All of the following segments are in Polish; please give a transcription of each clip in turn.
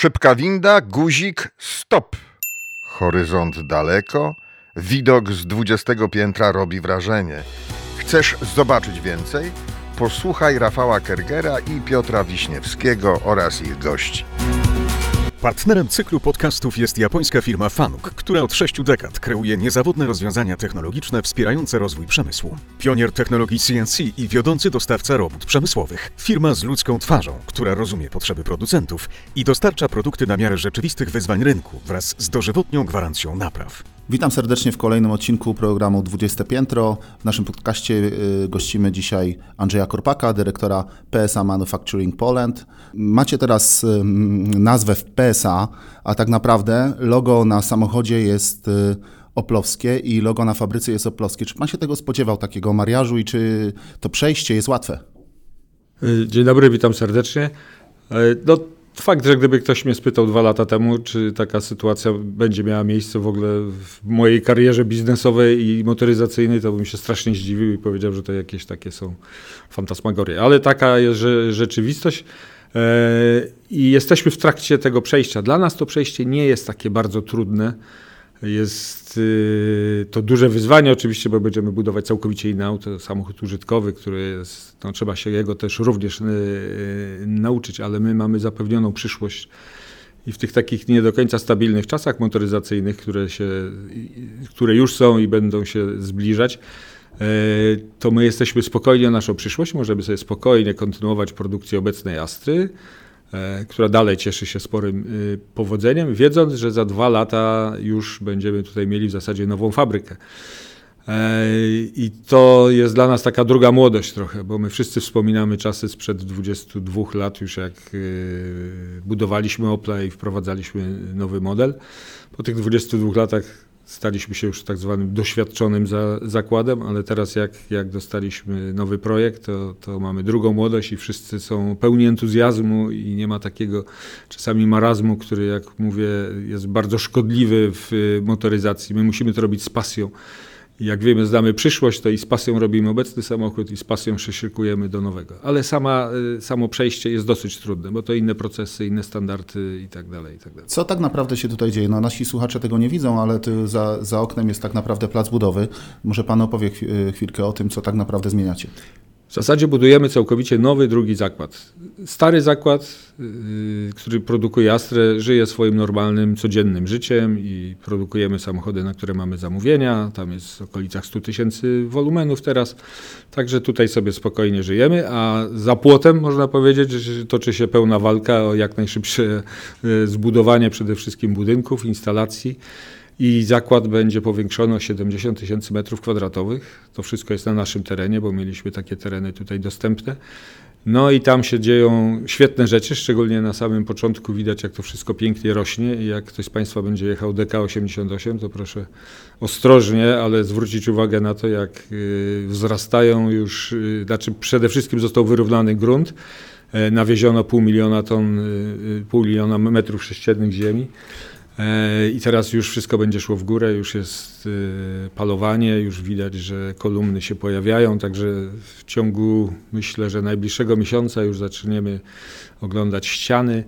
Szybka winda, guzik, stop. Horyzont daleko, widok z 20 piętra robi wrażenie. Chcesz zobaczyć więcej? Posłuchaj Rafała Kergera i Piotra Wiśniewskiego oraz ich gości. Partnerem cyklu podcastów jest japońska firma Fanuc, która od sześciu dekad kreuje niezawodne rozwiązania technologiczne wspierające rozwój przemysłu. Pionier technologii CNC i wiodący dostawca robót przemysłowych. Firma z ludzką twarzą, która rozumie potrzeby producentów i dostarcza produkty na miarę rzeczywistych wyzwań rynku wraz z dożywotnią gwarancją napraw. Witam serdecznie w kolejnym odcinku programu 20 Piętro. W naszym podcaście y, gościmy dzisiaj Andrzeja Korpaka, dyrektora PSA Manufacturing Poland. Macie teraz nazwę w PSA, a tak naprawdę logo na samochodzie jest y, oplowskie i logo na fabryce jest oplowskie. Czy pan się tego spodziewał, takiego mariażu i czy to przejście jest łatwe? Dzień dobry, witam serdecznie. No, Fakt, że gdyby ktoś mnie spytał dwa lata temu, czy taka sytuacja będzie miała miejsce w ogóle w mojej karierze biznesowej i motoryzacyjnej, to bym się strasznie zdziwił i powiedział, że to jakieś takie są fantasmagorie. Ale taka jest rzeczywistość. E, I jesteśmy w trakcie tego przejścia. Dla nas to przejście nie jest takie bardzo trudne. Jest y, to duże wyzwanie oczywiście, bo będziemy budować całkowicie inny auto, samochód użytkowy, który jest, no, trzeba się jego też również y, y, nauczyć, ale my mamy zapewnioną przyszłość i w tych takich nie do końca stabilnych czasach motoryzacyjnych, które, się, które już są i będą się zbliżać, to my jesteśmy spokojni o naszą przyszłość, możemy sobie spokojnie kontynuować produkcję obecnej Astry, E, która dalej cieszy się sporym y, powodzeniem, wiedząc, że za dwa lata już będziemy tutaj mieli w zasadzie nową fabrykę. E, I to jest dla nas taka druga młodość trochę, bo my wszyscy wspominamy czasy sprzed 22 lat, już jak budowaliśmy Opla i wprowadzaliśmy nowy model. Po tych 22 latach staliśmy się już tak zwanym doświadczonym za, zakładem, ale teraz jak, jak dostaliśmy nowy projekt, to, to mamy drugą młodość i wszyscy są pełni entuzjazmu i nie ma takiego czasami marazmu, który jak mówię jest bardzo szkodliwy w motoryzacji. My musimy to robić z pasją jak wiemy, znamy przyszłość, to i z pasją robimy obecny samochód i z pasją szyszykujemy do nowego. Ale sama, y, samo przejście jest dosyć trudne, bo to inne procesy, inne standardy i tak dalej. I tak dalej. Co tak naprawdę się tutaj dzieje? No, nasi słuchacze tego nie widzą, ale za, za oknem jest tak naprawdę plac budowy. Może Pan opowie y, chwilkę o tym, co tak naprawdę zmieniacie. W zasadzie budujemy całkowicie nowy, drugi zakład. Stary zakład, yy, który produkuje Astrę, żyje swoim normalnym, codziennym życiem i produkujemy samochody, na które mamy zamówienia. Tam jest w okolicach 100 tysięcy wolumenów teraz. Także tutaj sobie spokojnie żyjemy, a za płotem można powiedzieć, że toczy się pełna walka o jak najszybsze yy, zbudowanie przede wszystkim budynków, instalacji i zakład będzie powiększony o 70 tysięcy metrów kwadratowych. To wszystko jest na naszym terenie, bo mieliśmy takie tereny tutaj dostępne. No i tam się dzieją świetne rzeczy, szczególnie na samym początku widać, jak to wszystko pięknie rośnie i jak ktoś z Państwa będzie jechał DK88, to proszę ostrożnie, ale zwrócić uwagę na to, jak y, wzrastają już, y, znaczy przede wszystkim został wyrównany grunt, e, nawieziono pół miliona ton, y, pół miliona metrów sześciennych ziemi. E, I teraz już wszystko będzie szło w górę, już jest e, palowanie, już widać, że kolumny się pojawiają, także w ciągu myślę, że najbliższego miesiąca już zaczniemy oglądać ściany.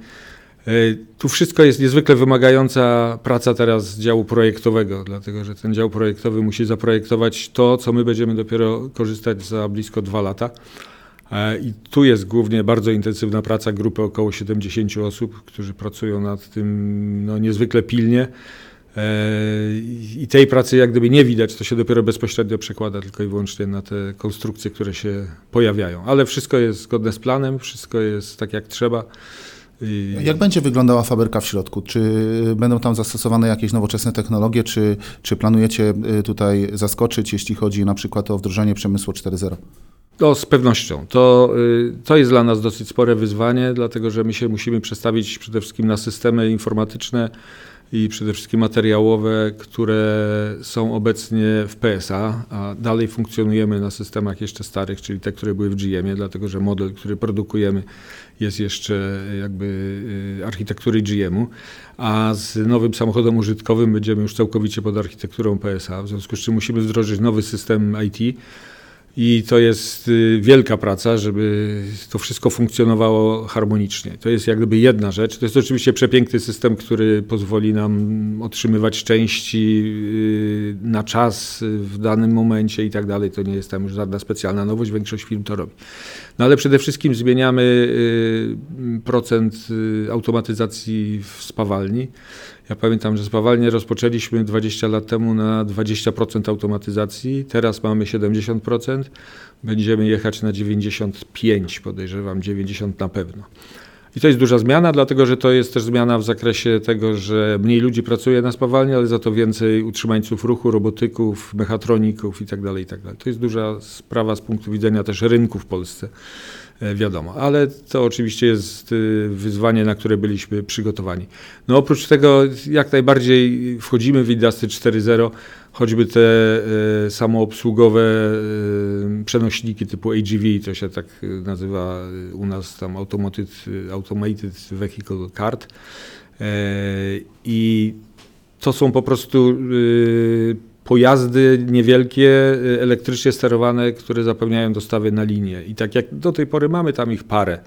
E, tu wszystko jest niezwykle wymagająca praca teraz działu projektowego, dlatego że ten dział projektowy musi zaprojektować to, co my będziemy dopiero korzystać za blisko dwa lata. E, I tu jest głównie bardzo intensywna praca grupy około 70 osób, którzy pracują nad tym no, niezwykle pilnie. E, I tej pracy jak gdyby nie widać, to się dopiero bezpośrednio przekłada tylko i wyłącznie na te konstrukcje, które się pojawiają. Ale wszystko jest zgodne z planem, wszystko jest tak jak trzeba. I... Jak będzie wyglądała fabryka w środku? Czy będą tam zastosowane jakieś nowoczesne technologie, czy, czy planujecie y, tutaj zaskoczyć, jeśli chodzi na przykład o wdrożenie przemysłu 4.0? No, z pewnością. To, y, to jest dla nas dosyć spore wyzwanie, dlatego że my się musimy przestawić przede wszystkim na systemy informatyczne i przede wszystkim materiałowe, które są obecnie w PSA, a dalej funkcjonujemy na systemach jeszcze starych, czyli te, które były w GM-ie, dlatego że model, który produkujemy jest jeszcze jakby y, architektury GM-u, a z nowym samochodem użytkowym będziemy już całkowicie pod architekturą PSA, w związku z czym musimy wdrożyć nowy system IT, I to jest y, wielka praca, żeby to wszystko funkcjonowało harmonicznie. To jest jak gdyby jedna rzecz. To jest oczywiście przepiękny system, który pozwoli nam otrzymywać części y, na czas y, w danym momencie i tak dalej. To nie jest tam już żadna specjalna nowość, większość firm to robi. No ale przede wszystkim zmieniamy procent automatyzacji w spawalni. Ja pamiętam, że spawalnię rozpoczęliśmy 20 lat temu na 20% automatyzacji, teraz mamy 70%, będziemy jechać na 95, podejrzewam 90 na pewno. I to jest duża zmiana, dlatego że to jest też zmiana w zakresie tego, że mniej ludzi pracuje na spawalni, ale za to więcej utrzymańców ruchu, robotyków, mechatroników itd. Tak itd. Tak to jest duża sprawa z punktu widzenia też rynku w Polsce. E, wiadomo. Ale to oczywiście jest y, wyzwanie, na które byliśmy przygotowani. No oprócz tego jak najbardziej wchodzimy w Industry 4.0, choćby te e, samoobsługowe e, przenośniki typu AGV, to się tak nazywa u nas tam Automated, automated Vehicle Card. I to są po prostu y, pojazdy niewielkie, y, elektrycznie sterowane, które zapewniają dostawy na linię. I tak jak do tej pory mamy tam ich parę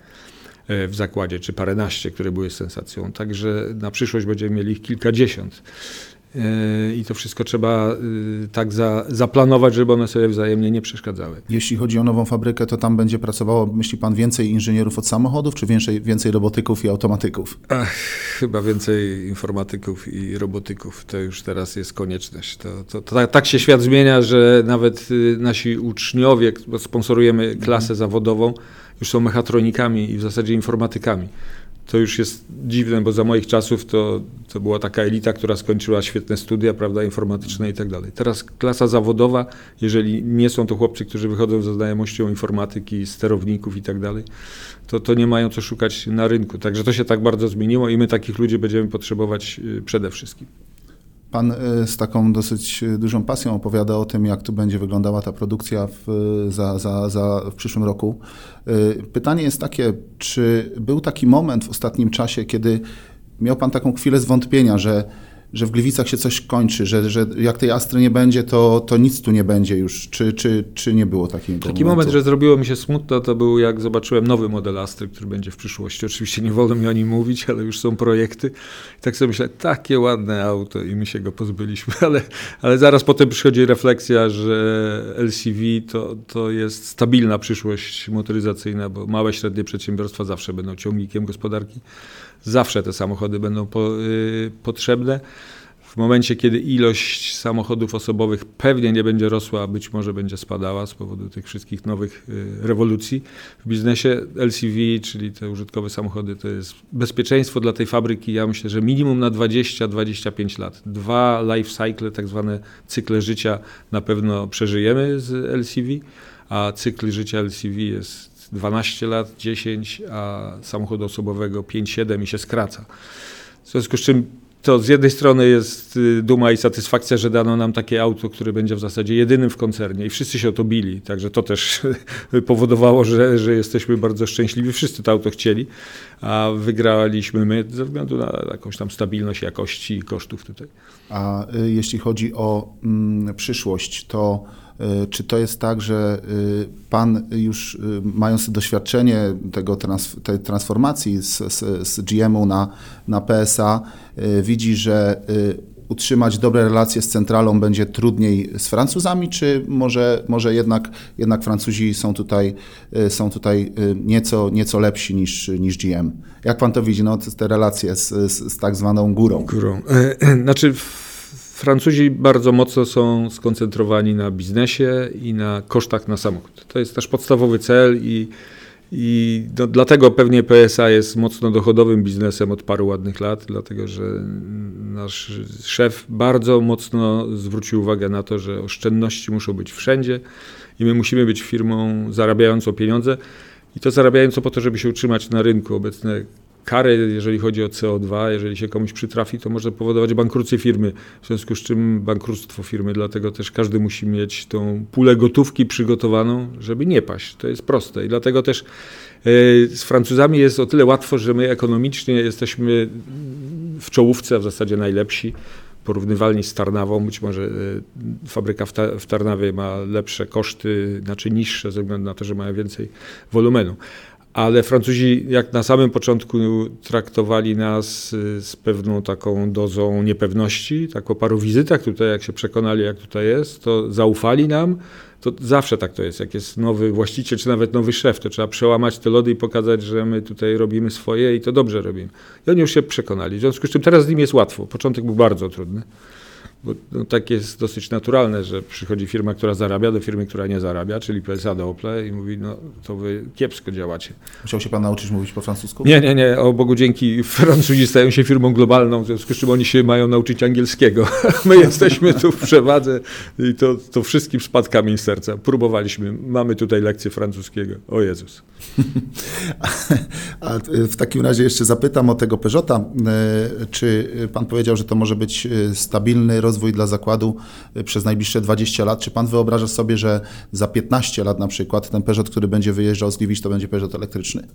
y, w zakładzie, czy paręnaście, które były sensacją. Także na przyszłość będziemy mieli ich kilkadziesiąt. I to wszystko trzeba y, tak za, zaplanować, żeby one sobie wzajemnie nie przeszkadzały. Jeśli chodzi o nową fabrykę, to tam będzie pracowało, myśli pan, więcej inżynierów od samochodów, czy więcej, więcej robotyków i automatyków? Ach, chyba więcej informatyków i robotyków. To już teraz jest konieczność. To, to, to tak, tak się świat zmienia, że nawet y, nasi uczniowie, bo sponsorujemy klasę mhm. zawodową, już są mechatronikami i w zasadzie informatykami to już jest dziwne, bo za moich czasów to, to była taka elita, która skończyła świetne studia, prawda, informatyczne i tak dalej. Teraz klasa zawodowa, jeżeli nie są to chłopcy, którzy wychodzą ze znajomością informatyki, sterowników i tak dalej, to, to nie mają co szukać na rynku. Także to się tak bardzo zmieniło i my takich ludzi będziemy potrzebować y, przede wszystkim. Pan y, z taką dosyć y, dużą pasją opowiada o tym, jak tu będzie wyglądała ta produkcja w, za, za, za, w przyszłym roku. Pytanie jest takie, czy był taki moment w ostatnim czasie, kiedy miał Pan taką chwilę zwątpienia, że że w Gliwicach się coś kończy, że, że jak tej Astry nie będzie, to, to nic tu nie będzie już. Czy, czy, czy nie było takiego Taki momentu? moment, że zrobiło mi się smutno, to był jak zobaczyłem nowy model Astry, który będzie w przyszłości. Oczywiście nie wolno mi o nim mówić, ale już są projekty. I tak sobie myślę, takie ładne auto i my się go pozbyliśmy, ale, ale zaraz potem przychodzi refleksja, że LCV to, to jest stabilna przyszłość motoryzacyjna, bo małe, średnie przedsiębiorstwa zawsze będą ciągnikiem gospodarki. Zawsze te samochody będą po, y, potrzebne. W momencie, kiedy ilość samochodów osobowych pewnie nie będzie rosła, a być może będzie spadała z powodu tych wszystkich nowych y, rewolucji w biznesie, LCV, czyli te użytkowe samochody, to jest bezpieczeństwo dla tej fabryki. Ja myślę, że minimum na 20-25 lat. Dwa life cycle, tak zwane cykle życia na pewno przeżyjemy z LCV, a cykl życia LCV jest 12 lat, 10, a samochodu osobowego 5-7 i się skraca. W związku z czym to z jednej strony jest y, duma i satysfakcja, że dano nam takie auto, które będzie w zasadzie jedynym w koncernie i wszyscy się o to bili, także to też powodowało, że, że jesteśmy bardzo szczęśliwi. Wszyscy to auto chcieli, a wygraliśmy my ze względu na jakąś tam stabilność jakości i kosztów tutaj. A y, jeśli chodzi o mm, przyszłość, to czy to jest tak, że e, pan już e, mając doświadczenie tego trans, tej transformacji z, z, z GM-u na, na PSA, widzi, że utrzymać dobre relacje z centralą będzie trudniej z Francuzami, czy może, może jednak, jednak Francuzi są tutaj, są tutaj nieco, nieco lepsi niż, niż GM? Jak pan to widzi, no, te relacje z, z, z tak zwaną górą? Górą. Znaczy Francuzi bardzo mocno są skoncentrowani na biznesie i na kosztach na samochód. To jest też podstawowy cel i, i no, dlatego pewnie PSA jest mocno dochodowym biznesem od paru ładnych lat, dlatego że nasz szef bardzo mocno zwrócił uwagę na to, że oszczędności muszą być wszędzie i my musimy być firmą zarabiającą pieniądze i to zarabiającą po to, żeby się utrzymać na rynku. Obecne kary, jeżeli chodzi o CO2, jeżeli się komuś przytrafi, to może powodować bankructwie firmy, w związku z czym bankructwo firmy, dlatego też każdy musi mieć tą pulę gotówki przygotowaną, żeby nie paść. To jest proste i dlatego też e, z Francuzami jest o tyle łatwo, że my ekonomicznie jesteśmy w czołówce, a w zasadzie najlepsi porównywalni z Tarnawą. Być może e, fabryka w, ta, w Tarnawie ma lepsze koszty, znaczy niższe, ze względu na to, że mają więcej wolumenu. Ale Francuzi, jak na samym początku traktowali nas y, z pewną taką dozą niepewności, tak po paru wizytach tutaj, jak się przekonali, jak tutaj jest, to zaufali nam. To zawsze tak to jest. Jak jest nowy właściciel, czy nawet nowy szef, to trzeba przełamać te lody i pokazać, że my tutaj robimy swoje i to dobrze robimy. I oni już się przekonali. W związku z czym teraz z nim jest łatwo. Początek był bardzo trudny. Bo no, tak jest dosyć naturalne, że przychodzi firma, która zarabia do firmy, która nie zarabia, czyli PSA do Ople i mówi, no to wy kiepsko działacie. Musiał się pan nauczyć mówić po francusku? Nie, nie, nie. O Bogu dzięki Francuzi stają się firmą globalną, w związku z czym oni się mają nauczyć angielskiego. My jesteśmy tu w przewadze i to, to wszystkim spadkami z serca. Próbowaliśmy. Mamy tutaj lekcję francuskiego. O Jezus. A w takim razie jeszcze zapytam o tego Peugeota. E, czy pan powiedział, że to może być e, stabilny rozwój dla zakładu e, przez najbliższe 20 lat? Czy pan wyobraża sobie, że za 15 lat na przykład ten Peugeot, który będzie wyjeżdżał z Gliwic, to będzie Peugeot elektryczny?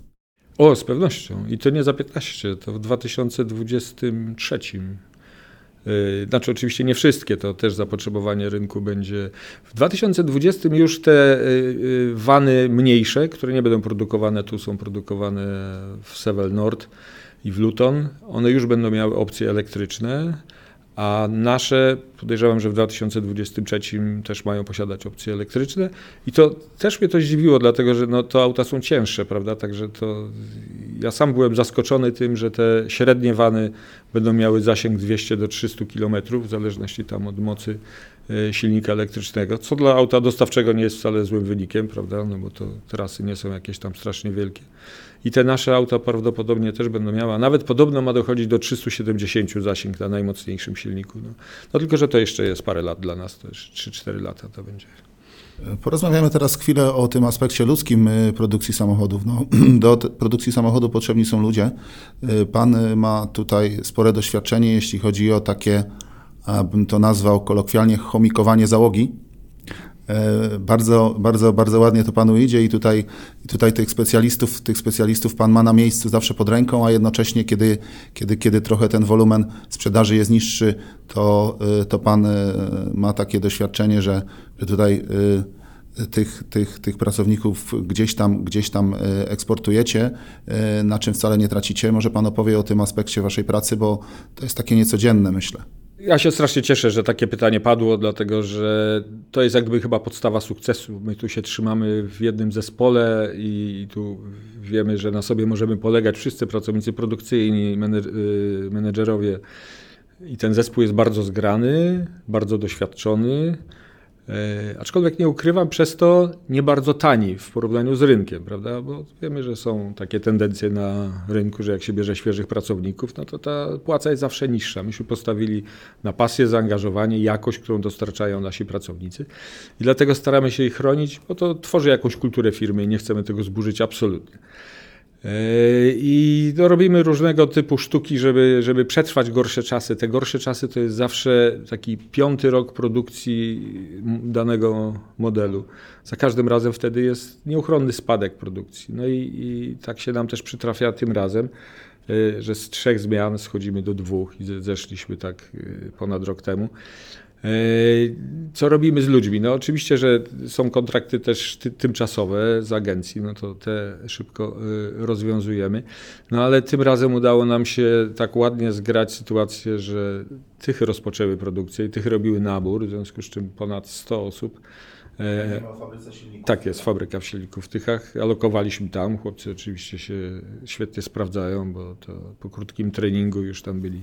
O, z pewnością. I to nie za 15, to w 2023. Znaczy, oczywiście nie wszystkie, to też zapotrzebowanie rynku będzie. W 2020 już te wany mniejsze, które nie będą produkowane tu, są produkowane w Sevel Nord i w Luton. One już będą miały opcje elektryczne. A nasze podejrzewam, że w 2023 też mają posiadać opcje elektryczne. I to też mnie to zdziwiło, dlatego że no, to auta są cięższe, prawda? Także to ja sam byłem zaskoczony tym, że te średnie wany będą miały zasięg 200 do 300 km, w zależności tam od mocy e, silnika elektrycznego, co dla auta dostawczego nie jest wcale złym wynikiem, prawda? No bo to trasy nie są jakieś tam strasznie wielkie. I te nasze auta prawdopodobnie też będą miały, a nawet podobno ma dochodzić do 370 zasięg na najmocniejszym silniku. No, no tylko, że to jeszcze jest parę lat dla nas, już 3-4 lata to będzie. Porozmawiamy teraz chwilę o tym aspekcie ludzkim y, produkcji samochodów. No, do produkcji samochodu potrzebni są ludzie. Y, pan ma tutaj spore doświadczenie, jeśli chodzi o takie, bym to nazwał kolokwialnie, chomikowanie załogi. E, bardzo, bardzo, bardzo ładnie to panu idzie i tutaj, tutaj tych specjalistów, tych specjalistów pan ma na miejscu zawsze pod ręką, a jednocześnie kiedy, kiedy, kiedy trochę ten wolumen sprzedaży jest niższy, to, e, to pan e, ma takie doświadczenie, że, że tutaj tych, tych, tych pracowników gdzieś tam, gdzieś tam eksportujecie, na czym wcale nie tracicie. Może pan opowie o tym aspekcie waszej pracy, bo to jest takie niecodzienne, myślę. Ja się strasznie cieszę, że takie pytanie padło, dlatego że to jest jakby chyba podstawa sukcesu. My tu się trzymamy w jednym zespole i tu wiemy, że na sobie możemy polegać wszyscy pracownicy produkcyjni, y, menedżerowie. I ten zespół jest bardzo zgrany, bardzo doświadczony. E, aczkolwiek nie ukrywam, przez to nie bardzo tani w porównaniu z rynkiem, prawda? Bo wiemy, że są takie tendencje na rynku, że jak się bierze świeżych pracowników, no to ta płaca jest zawsze niższa. Myśmy postawili na pasję, zaangażowanie, jakość, którą dostarczają nasi pracownicy i dlatego staramy się ich chronić, bo to tworzy jakąś kulturę firmy i nie chcemy tego zburzyć absolutnie. I no, robimy różnego typu sztuki, żeby, żeby przetrwać gorsze czasy. Te gorsze czasy to jest zawsze taki piąty rok produkcji danego modelu. Za każdym razem wtedy jest nieuchronny spadek produkcji. No i, i tak się nam też przytrafia tym razem, e, że z trzech zmian schodzimy do dwóch i zeszliśmy tak e, ponad rok temu. E, co robimy z ludźmi? No oczywiście, że są kontrakty też ty, tymczasowe z agencji, no to te szybko e, rozwiązujemy. No ale tym razem udało nam się tak ładnie zgrać sytuację, że tych rozpoczęły produkcję i tych robiły nabór, w związku z czym ponad 100 osób E, tak jest, fabryka w silników w Tychach. Alokowaliśmy tam. Chłopcy oczywiście się świetnie sprawdzają, bo to po krótkim treningu już tam byli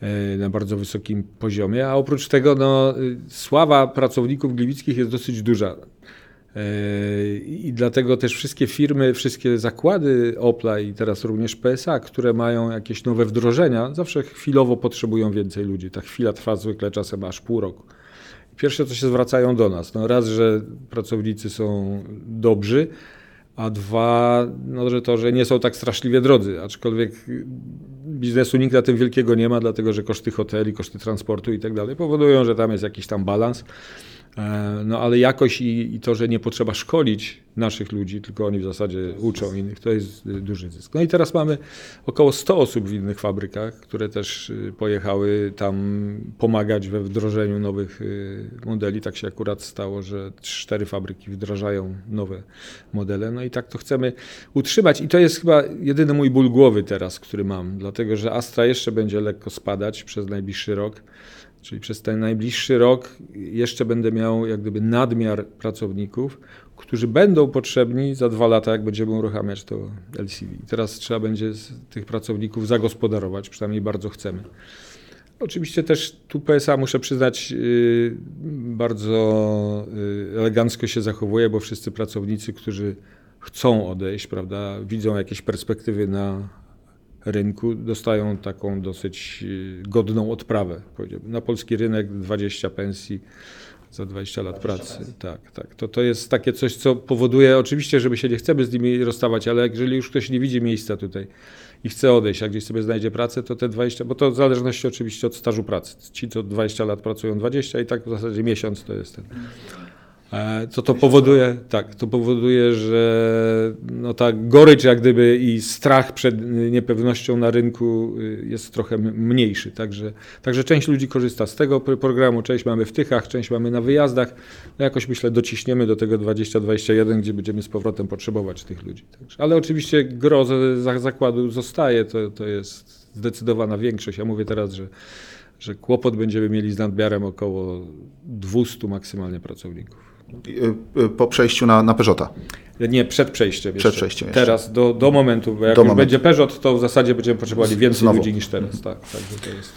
e, na bardzo wysokim poziomie. A oprócz tego no, sława pracowników gliwickich jest dosyć duża. E, I dlatego też wszystkie firmy, wszystkie zakłady Opla i teraz również PSA, które mają jakieś nowe wdrożenia, zawsze chwilowo potrzebują więcej ludzi. Ta chwila trwa zwykle czasem aż pół roku. Pierwsze to się zwracają do nas. No raz, że pracownicy są dobrzy, a dwa, no, że to, że nie są tak straszliwie drodzy, aczkolwiek biznesu nikt na tym wielkiego nie ma, dlatego że koszty hoteli, koszty transportu i tak dalej powodują, że tam jest jakiś tam balans. E, no ale jakość i, i, to, że nie potrzeba szkolić naszych ludzi, tylko oni w zasadzie uczą innych, to jest y, duży zysk. No i teraz mamy około 100 osób w innych fabrykach, które też y, pojechały tam pomagać we wdrożeniu nowych y, modeli. Tak się akurat stało, że cztery fabryki wdrażają nowe modele. No i tak to chcemy utrzymać. I to jest chyba jedyny mój ból głowy teraz, który mam, dlatego że Astra jeszcze będzie lekko spadać przez najbliższy rok. Czyli przez ten najbliższy rok jeszcze będę miał jak gdyby nadmiar pracowników, którzy będą potrzebni za dwa lata, jak będziemy uruchamiać to LCV. Teraz trzeba będzie tych pracowników zagospodarować, przynajmniej bardzo chcemy. Oczywiście też tu PSA, muszę przyznać, yy, bardzo yy, elegancko się zachowuje, bo wszyscy pracownicy, którzy chcą odejść, prawda, widzą jakieś perspektywy na rynku dostają taką dosyć y, godną odprawę. Na polski rynek 20 pensji za 20 lat 20 pracy. Pensji. Tak, tak. To, to jest takie coś, co powoduje oczywiście, żeby się nie chcemy z nimi rozstawać, ale jeżeli już ktoś nie widzi miejsca tutaj i chce odejść, a gdzieś sobie znajdzie pracę, to te 20, bo to w zależności oczywiście od stażu pracy. Ci, co 20 lat pracują 20 i tak w zasadzie miesiąc to jest ten. E, co to powoduje? Tak, to powoduje, że no ta gorycz jak gdyby i strach przed niepewnością na rynku y, jest trochę mniejszy. Także, także część ludzi korzysta z tego programu, część mamy w Tychach, część mamy na wyjazdach. No jakoś myślę dociśniemy do tego 2021, gdzie będziemy z powrotem potrzebować tych ludzi. Także, ale oczywiście gro zakładu zostaje, to, to jest zdecydowana większość. Ja mówię teraz, że że kłopot będziemy mieli z nadmiarem około 200 maksymalnie pracowników. Y, y, po przejściu na, na Peugeota. Nie, przed przejściem. Przed przejściem jeszcze. Teraz, do, do momentu, bo jak do już momentu. będzie Peugeot, to w zasadzie będziemy potrzebowali więcej Znowu. ludzi niż teraz. Tak, także to jest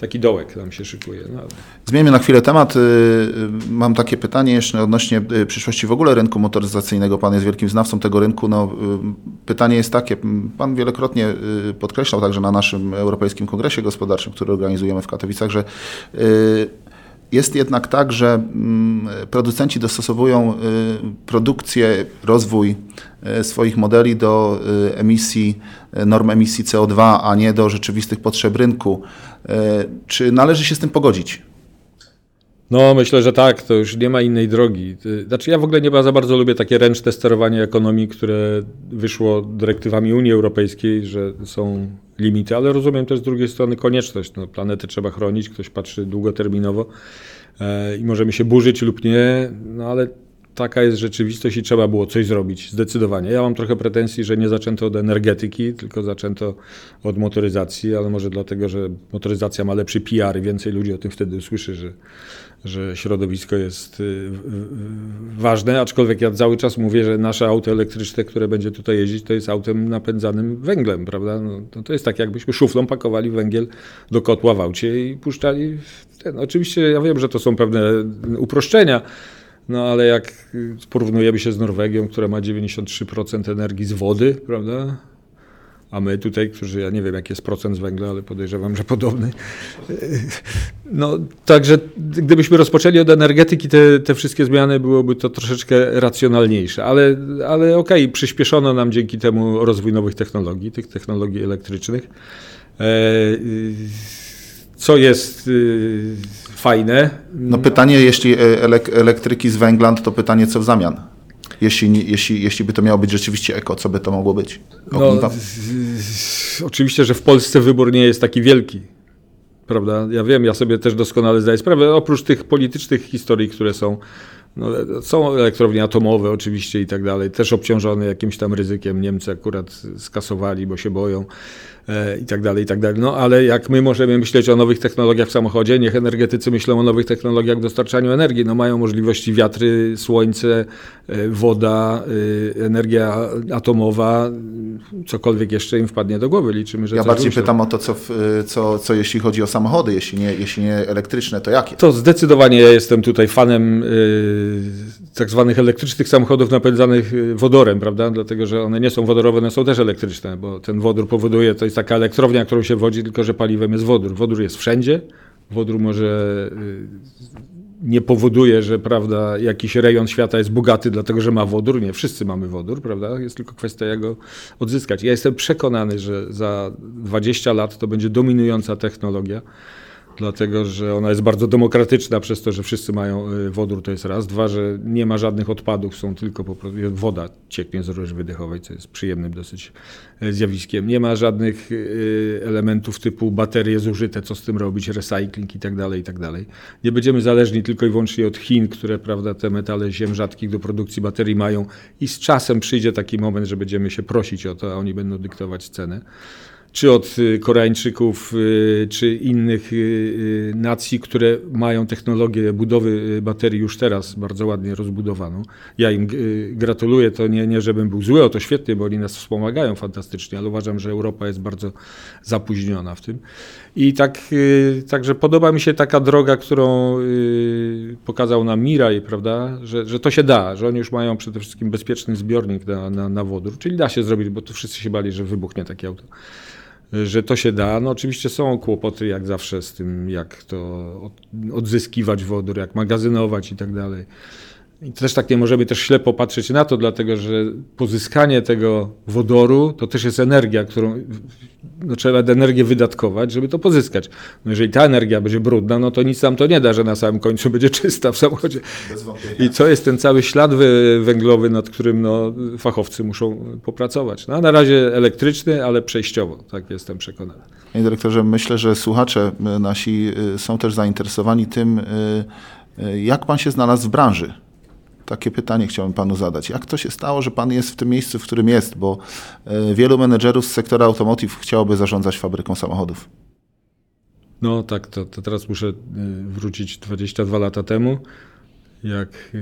taki dołek nam się szykuje. No. Zmieńmy na chwilę temat. Y, mam takie pytanie jeszcze odnośnie przyszłości w ogóle rynku motoryzacyjnego. Pan jest wielkim znawcą tego rynku. No, pytanie jest takie, pan wielokrotnie podkreślał także na naszym Europejskim Kongresie Gospodarczym, który organizujemy w Katowicach, że jest jednak tak, że mm, producenci dostosowują y, produkcję, rozwój y, swoich modeli do y, emisji, norm emisji CO2, a nie do rzeczywistych potrzeb rynku. Czy należy się z tym pogodzić? No, myślę, że tak, to już nie ma innej drogi. Znaczy, ja w ogóle nie za bardzo lubię takie ręczne sterowanie ekonomii, które wyszło dyrektywami Unii Europejskiej, że są limity, ale rozumiem też z drugiej strony konieczność. No, planety trzeba chronić, ktoś patrzy długoterminowo e, i możemy się burzyć lub nie, no ale taka jest rzeczywistość i trzeba było coś zrobić, zdecydowanie. Ja mam trochę pretensji, że nie zaczęto od energetyki, tylko zaczęto od motoryzacji, ale może dlatego, że motoryzacja ma lepszy PR i więcej ludzi o tym wtedy usłyszy, że, że środowisko jest y, ważne, aczkolwiek ja cały czas mówię, że nasze auto elektryczne, które będzie tutaj jeździć, to jest autem napędzanym węglem, prawda? No, to, to jest tak, jakbyśmy szuflą pakowali węgiel do kotła w aucie i puszczali ten. Oczywiście ja wiem, że to są pewne uproszczenia, no ale jak porównujemy się z Norwegią, która ma 93% energii z wody, prawda? A my tutaj, którzy ja nie wiem, jaki jest procent z węgla, ale podejrzewam, że podobny. No, także gdybyśmy rozpoczęli od energetyki, te, te wszystkie zmiany byłoby to troszeczkę racjonalniejsze, ale, ale okej, okay, przyspieszono nam dzięki temu rozwój nowych technologii, tych technologii elektrycznych. E, co jest y, fajne. No pytanie, jeśli e, elektryki z węgla, to pytanie, co w zamian? Jeśli, jeśli, jeśli by to miało być rzeczywiście eko, co by to mogło być? No, oczywiście, że w Polsce wybór nie jest taki wielki. Prawda? Ja wiem, ja sobie też doskonale zdaję sprawę, oprócz tych politycznych historii, które są, no, są elektrownie atomowe oczywiście i tak dalej, też obciążone jakimś tam ryzykiem. Niemcy akurat skasowali, bo się boją. E, i tak dalej, i tak dalej. No ale jak my możemy myśleć o nowych technologiach w samochodzie, niech energetycy myślą o nowych technologiach w dostarczaniu energii. No mają możliwości wiatry, słońce, e, woda, e, energia atomowa, cokolwiek jeszcze im wpadnie do głowy. Liczymy, że Ja bardziej pytam o to, co, co, co jeśli chodzi o samochody, jeśli nie, jeśli nie elektryczne, to jakie? To zdecydowanie ja jestem tutaj fanem tak zwanych elektrycznych samochodów napędzanych wodorem, prawda? Dlatego, że one nie są wodorowe, one są też elektryczne, bo ten wodór powoduje, to jest taka elektrownia, którą się wodzi, tylko że paliwem jest wodór. Wodór jest wszędzie. Wodór może y, nie powoduje, że prawda, jakiś rejon świata jest bogaty, dlatego że ma wodór. Nie, wszyscy mamy wodór, prawda? Jest tylko kwestia, jak go odzyskać. Ja jestem przekonany, że za 20 lat to będzie dominująca technologia. Dlatego że ona jest bardzo demokratyczna przez to, że wszyscy mają y, wodór, to jest raz. Dwa, że nie ma żadnych odpadów, są tylko po prostu woda cieknie z rurze wydechowej, co jest przyjemnym dosyć y, zjawiskiem. Nie ma żadnych y, elementów typu baterie zużyte, co z tym robić, recycling i tak dalej, i tak dalej. Nie będziemy zależni tylko i wyłącznie od Chin, które prawda, te metale ziem rzadkich do produkcji baterii mają i z czasem przyjdzie taki moment, że będziemy się prosić o to, a oni będą dyktować cenę czy od y, Koreańczyków, y, czy innych y, nacji, które mają technologię budowy baterii już teraz bardzo ładnie rozbudowaną. Ja im gratuluję, to nie, nie żebym był zły, o to świetnie, bo oni nas wspomagają fantastycznie, ale uważam, że Europa jest bardzo zapóźniona w tym. I tak, także podoba mi się taka droga, którą pokazał nam Miraj, prawda, że, że to się da, że oni już mają przede wszystkim bezpieczny zbiornik na, na, na wodór, czyli da się zrobić, bo tu wszyscy się bali, że wybuchnie takie auto że to się da. No oczywiście są kłopoty jak zawsze z tym, jak to odzyskiwać wodór, jak magazynować i tak dalej. I też tak nie możemy też ślepo patrzeć na to, dlatego że pozyskanie tego wodoru to też jest energia, którą no, trzeba energię wydatkować, żeby to pozyskać. No, jeżeli ta energia będzie brudna, no to nic nam to nie da, że na samym końcu będzie czysta w samochodzie. I to jest ten cały ślad węglowy, nad którym no, fachowcy muszą popracować. No, na razie elektryczny, ale przejściowo, tak jestem przekonany. Panie dyrektorze, myślę, że słuchacze e, nasi e, są też zainteresowani tym, e, jak pan się znalazł w branży takie pytanie chciałbym panu zadać. Jak to się stało, że pan jest w tym miejscu, w którym jest? Bo e, wielu menedżerów z sektora automotive chciałoby zarządzać fabryką samochodów. No tak, to, to teraz muszę e, wrócić 22 lata temu, jak e,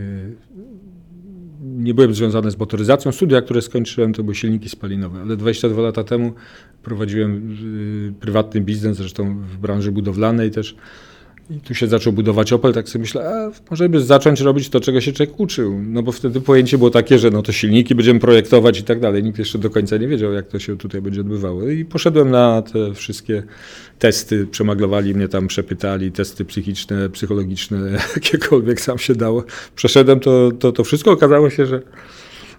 nie byłem związany z motoryzacją. Studia, które skończyłem, to były silniki spalinowe, ale 22 lata temu prowadziłem prywatny biznes, zresztą w branży budowlanej też. I tu się zaczął budować Opel, tak sobie myślę, a może by zacząć robić to, czego się człowiek uczył. No bo wtedy pojęcie było takie, że no to silniki będziemy projektować i tak dalej. Nikt jeszcze do końca nie wiedział, jak to się tutaj będzie odbywało. I poszedłem na te wszystkie testy, przemaglowali mnie tam, przepytali, testy psychiczne, psychologiczne, jakiekolwiek sam się dało. Przeszedłem to, to, to wszystko. Okazało się, że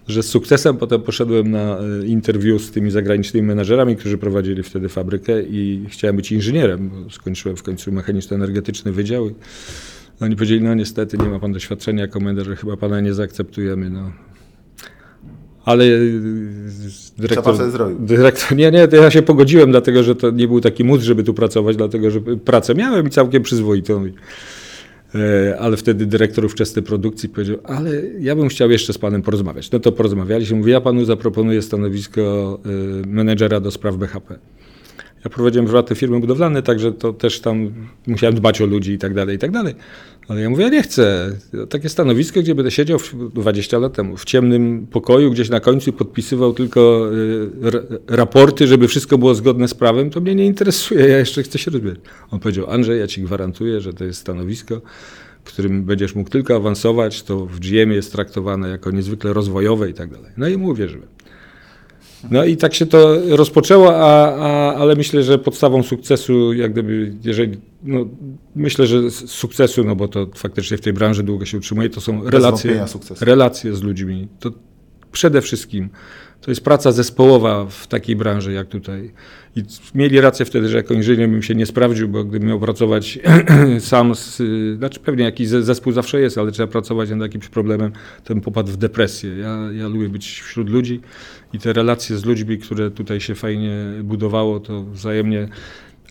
że z sukcesem potem poszedłem na e, interwiu z tymi zagranicznymi menedżerami, którzy prowadzili wtedy fabrykę i chciałem być inżynierem, bo skończyłem w końcu mechaniczno-energetyczny wydział. I oni powiedzieli, no niestety nie ma pan doświadczenia jako menedżer, chyba pana nie zaakceptujemy. No. Ale e, dyrektor, dyrektor, nie, nie, ja się pogodziłem, dlatego że to nie był taki mód, żeby tu pracować, dlatego że pracę miałem i całkiem przyzwoitą. E, ale wtedy dyrektor ówczesnej produkcji powiedział, ale ja bym chciał jeszcze z panem porozmawiać. No to porozmawialiśmy. Mówi, ja panu zaproponuję stanowisko e, menedżera do spraw BHP. Ja prowadziłem prywatne firmy budowlane, także to też tam musiałem dbać o ludzi i tak dalej, i tak dalej. Ale ja mówię, ja nie chcę. Takie stanowisko, gdzie będę siedział 20 lat temu w ciemnym pokoju, gdzieś na końcu podpisywał tylko y, raporty, żeby wszystko było zgodne z prawem, to mnie nie interesuje, ja jeszcze chcę się rozwijać. On powiedział, Andrzej, ja ci gwarantuję, że to jest stanowisko, którym będziesz mógł tylko awansować, to w GM jest traktowane jako niezwykle rozwojowe i tak dalej. No i mu uwierzyłem. No i tak się to rozpoczęło, a, a, ale myślę, że podstawą sukcesu, jak gdyby, jeżeli, no, myślę, że sukcesu, no bo to faktycznie w tej branży długo się utrzymuje, to są relacje, relacje z ludźmi. To przede wszystkim to jest praca zespołowa w takiej branży jak tutaj. I mieli rację wtedy, że jako inżynier bym się nie sprawdził, bo gdybym miał pracować sam, z, znaczy pewnie jakiś zespół zawsze jest, ale trzeba pracować nad jakimś problemem, to bym popadł w depresję. Ja, ja lubię być wśród ludzi i te relacje z ludźmi, które tutaj się fajnie budowało, to wzajemnie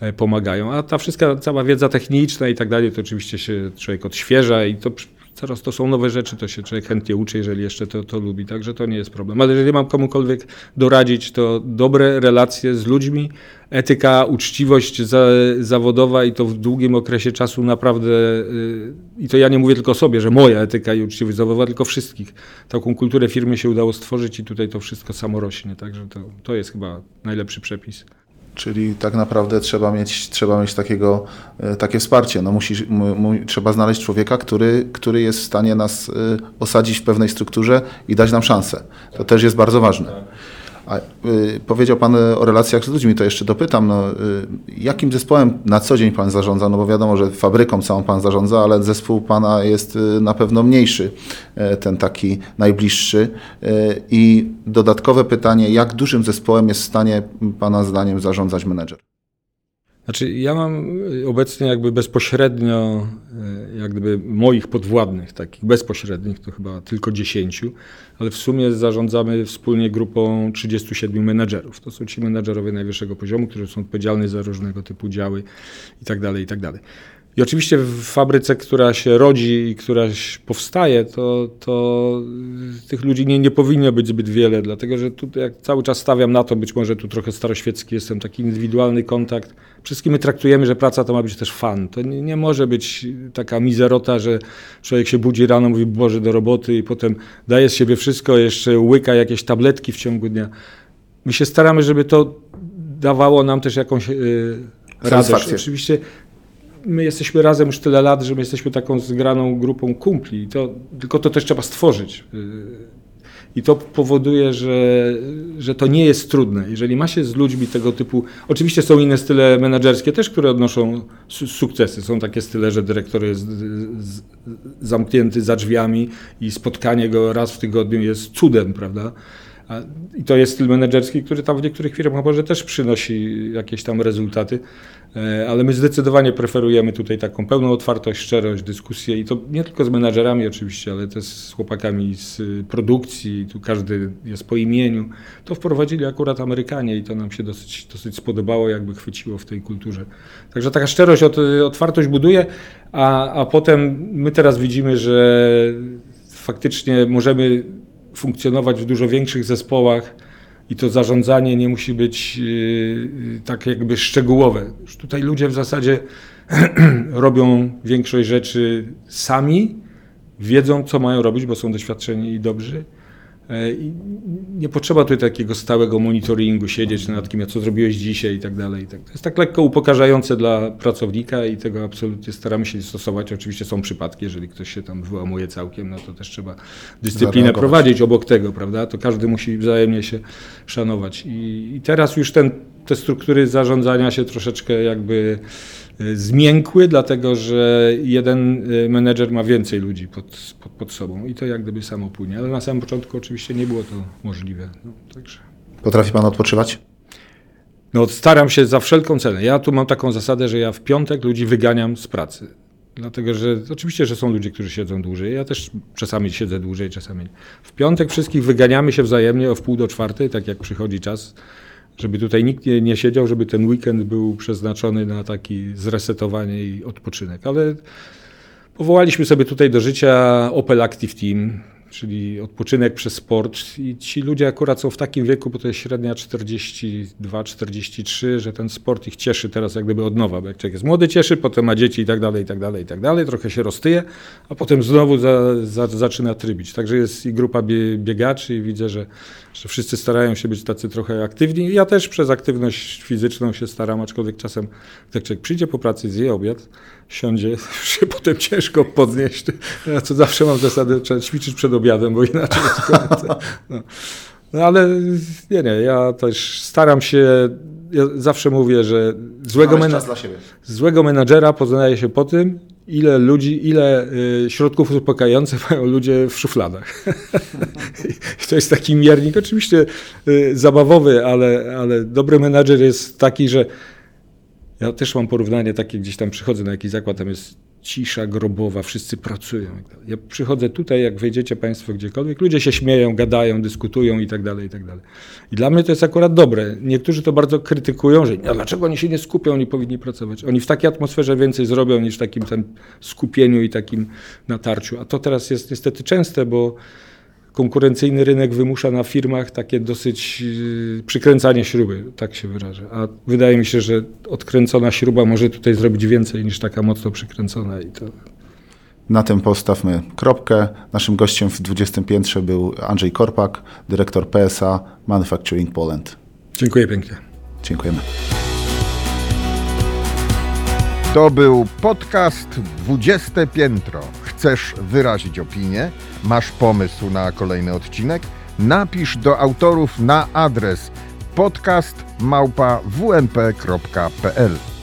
e, pomagają. A ta wszystka, cała wiedza techniczna i tak dalej, to oczywiście się człowiek odświeża i to Coraz to są nowe rzeczy, to się człowiek chętnie uczy, jeżeli jeszcze to, to lubi, także to nie jest problem. Ale jeżeli mam komukolwiek doradzić, to dobre relacje z ludźmi, etyka, uczciwość za, zawodowa i to w długim okresie czasu naprawdę, yy, i to ja nie mówię tylko sobie, że moja etyka i uczciwość zawodowa, tylko wszystkich. Taką kulturę firmy się udało stworzyć i tutaj to wszystko samo rośnie, także to, to jest chyba najlepszy przepis. Czyli tak naprawdę trzeba mieć, trzeba mieć takiego, e, takie wsparcie. No musi, mu, trzeba znaleźć człowieka, który, który jest w stanie nas e, osadzić w pewnej strukturze i dać nam szansę. To też jest bardzo ważne. A, y, powiedział Pan o relacjach z ludźmi, to jeszcze dopytam, no, y, jakim zespołem na co dzień Pan zarządza? No bo wiadomo, że fabryką całą Pan zarządza, ale zespół Pana jest y, na pewno mniejszy, y, ten taki najbliższy. Y, I dodatkowe pytanie, jak dużym zespołem jest w stanie Pana zdaniem zarządzać menedżer? Znaczy, ja mam obecnie jakby bezpośrednio, e, jak gdyby moich podwładnych, takich bezpośrednich, to chyba tylko 10, ale w sumie zarządzamy wspólnie grupą 37 menedżerów. To są ci menedżerowie najwyższego poziomu, którzy są odpowiedzialni za różnego typu działy i tak dalej, i oczywiście w fabryce, która się rodzi i która powstaje, to, to tych ludzi nie, nie powinno być zbyt wiele, dlatego że tutaj jak cały czas stawiam na to, być może tu trochę staroświecki jestem, taki indywidualny kontakt. Wszystkim my traktujemy, że praca to ma być też fan. To nie, nie może być taka mizerota, że człowiek się budzi rano, mówi Boże do roboty i potem daje z siebie wszystko, jeszcze łyka jakieś tabletki w ciągu dnia. My się staramy, żeby to dawało nam też jakąś yy, radość. Oczywiście my jesteśmy razem już tyle lat, że my jesteśmy taką zgraną grupą kumpli. To, tylko to też trzeba stworzyć. Y, I to powoduje, że, że to nie jest trudne. Jeżeli ma się z ludźmi tego typu. Oczywiście są inne style menedżerskie też, które odnoszą sukcesy. Są takie style, że dyrektor jest zamknięty za drzwiami i spotkanie go raz w tygodniu jest cudem, prawda? I to jest styl menedżerski, który tam w niektórych firmach może też przynosi jakieś tam rezultaty, e, ale my zdecydowanie preferujemy tutaj taką pełną otwartość, szczerość, dyskusję i to nie tylko z menedżerami oczywiście, ale też z chłopakami z produkcji, tu każdy jest po imieniu. To wprowadzili akurat Amerykanie i to nam się dosyć, dosyć spodobało, jakby chwyciło w tej kulturze. Także taka szczerość, otwartość buduje, a, a potem my teraz widzimy, że faktycznie możemy funkcjonować w dużo większych zespołach i to zarządzanie nie musi być yy, tak jakby szczegółowe. Już tutaj ludzie w zasadzie robią większość rzeczy sami, wiedzą co mają robić, bo są doświadczeni i dobrzy I nie potrzeba tutaj takiego stałego monitoringu, siedzieć nad kim, co zrobiłeś dzisiaj i tak dalej. Tak. To jest tak lekko upokarzające dla pracownika i tego absolutnie staramy się stosować. Oczywiście są przypadki, jeżeli ktoś się tam wyłamuje całkiem, no to też trzeba dyscyplinę prowadzić obok tego, prawda? To każdy musi wzajemnie się szanować. I, i teraz już ten, te struktury zarządzania się troszeczkę jakby zmiękły, dlatego że jeden y, menedżer ma więcej ludzi pod, pod, pod, sobą i to jak gdyby samo płynie. Ale na samym początku oczywiście nie było to możliwe. No, także. Potrafi Pan odpoczywać? No, staram się za wszelką cenę. Ja tu mam taką zasadę, że ja w piątek ludzi wyganiam z pracy. Dlatego, że oczywiście, że są ludzie, którzy siedzą dłużej. Ja też czasami siedzę dłużej, czasami nie. W piątek wszystkich wyganiamy się wzajemnie o wpół do czwartej, tak jak przychodzi czas żeby tutaj nikt nie, nie siedział, żeby ten weekend był przeznaczony na taki zresetowanie i odpoczynek. Ale powołaliśmy sobie tutaj do życia Opel Active Team, czyli odpoczynek przez sport. I ci ludzie akurat są w takim wieku, bo to jest średnia 42-43, że ten sport ich cieszy teraz jak gdyby od nowa. Bo jak człowiek jest młody, cieszy, potem ma dzieci i tak dalej, i tak dalej, i tak dalej. Trochę się roztyje, a potem znowu za, za, zaczyna trybić. Także jest i grupa biegaczy i widzę, że, że wszyscy starają się być tacy trochę aktywni. Ja też przez aktywność fizyczną się staram, aczkolwiek czasem jak człowiek przyjdzie po pracy, zje obiad, siądzie, się potem ciężko podnieść. Ja to zawsze mam zasadę, trzeba ćwiczyć przed obiadem, bo inaczej jest no. no ale nie, nie, ja też staram się, ja zawsze mówię, że złego, mena złego menadżera poznaje się po tym, ile ludzi, ile y, środków uspokajających mają ludzie w szufladach. to jest taki miernik, oczywiście y, zabawowy, ale, ale dobry menadżer jest taki, że ja też mam porównanie takie, gdzieś tam przychodzę na jakiś zakład, tam jest cisza grobowa, wszyscy pracują. Ja przychodzę tutaj, jak wejdziecie Państwo gdziekolwiek, ludzie się śmieją, gadają, dyskutują i tak dalej, i tak dalej. I dla mnie to jest akurat dobre. Niektórzy to bardzo krytykują, że no, dlaczego oni się nie skupią, oni powinni pracować. Oni w takiej atmosferze więcej zrobią niż w takim tam skupieniu i takim natarciu. A to teraz jest niestety częste, bo konkurencyjny rynek wymusza na firmach takie dosyć y, przykręcanie śruby, tak się wyrażę. A wydaje mi się, że odkręcona śruba może tutaj zrobić więcej niż taka mocno przykręcona i to na tym postawmy kropkę. Naszym gościem w 20 piętrze był Andrzej Korpak, dyrektor PSA Manufacturing Poland. Dziękuję pięknie. Dziękujemy. To był podcast 20 piętro. Chcesz wyrazić opinię? Masz pomysł na kolejny odcinek? Napisz do autorów na adres podcast małpa wmp.pl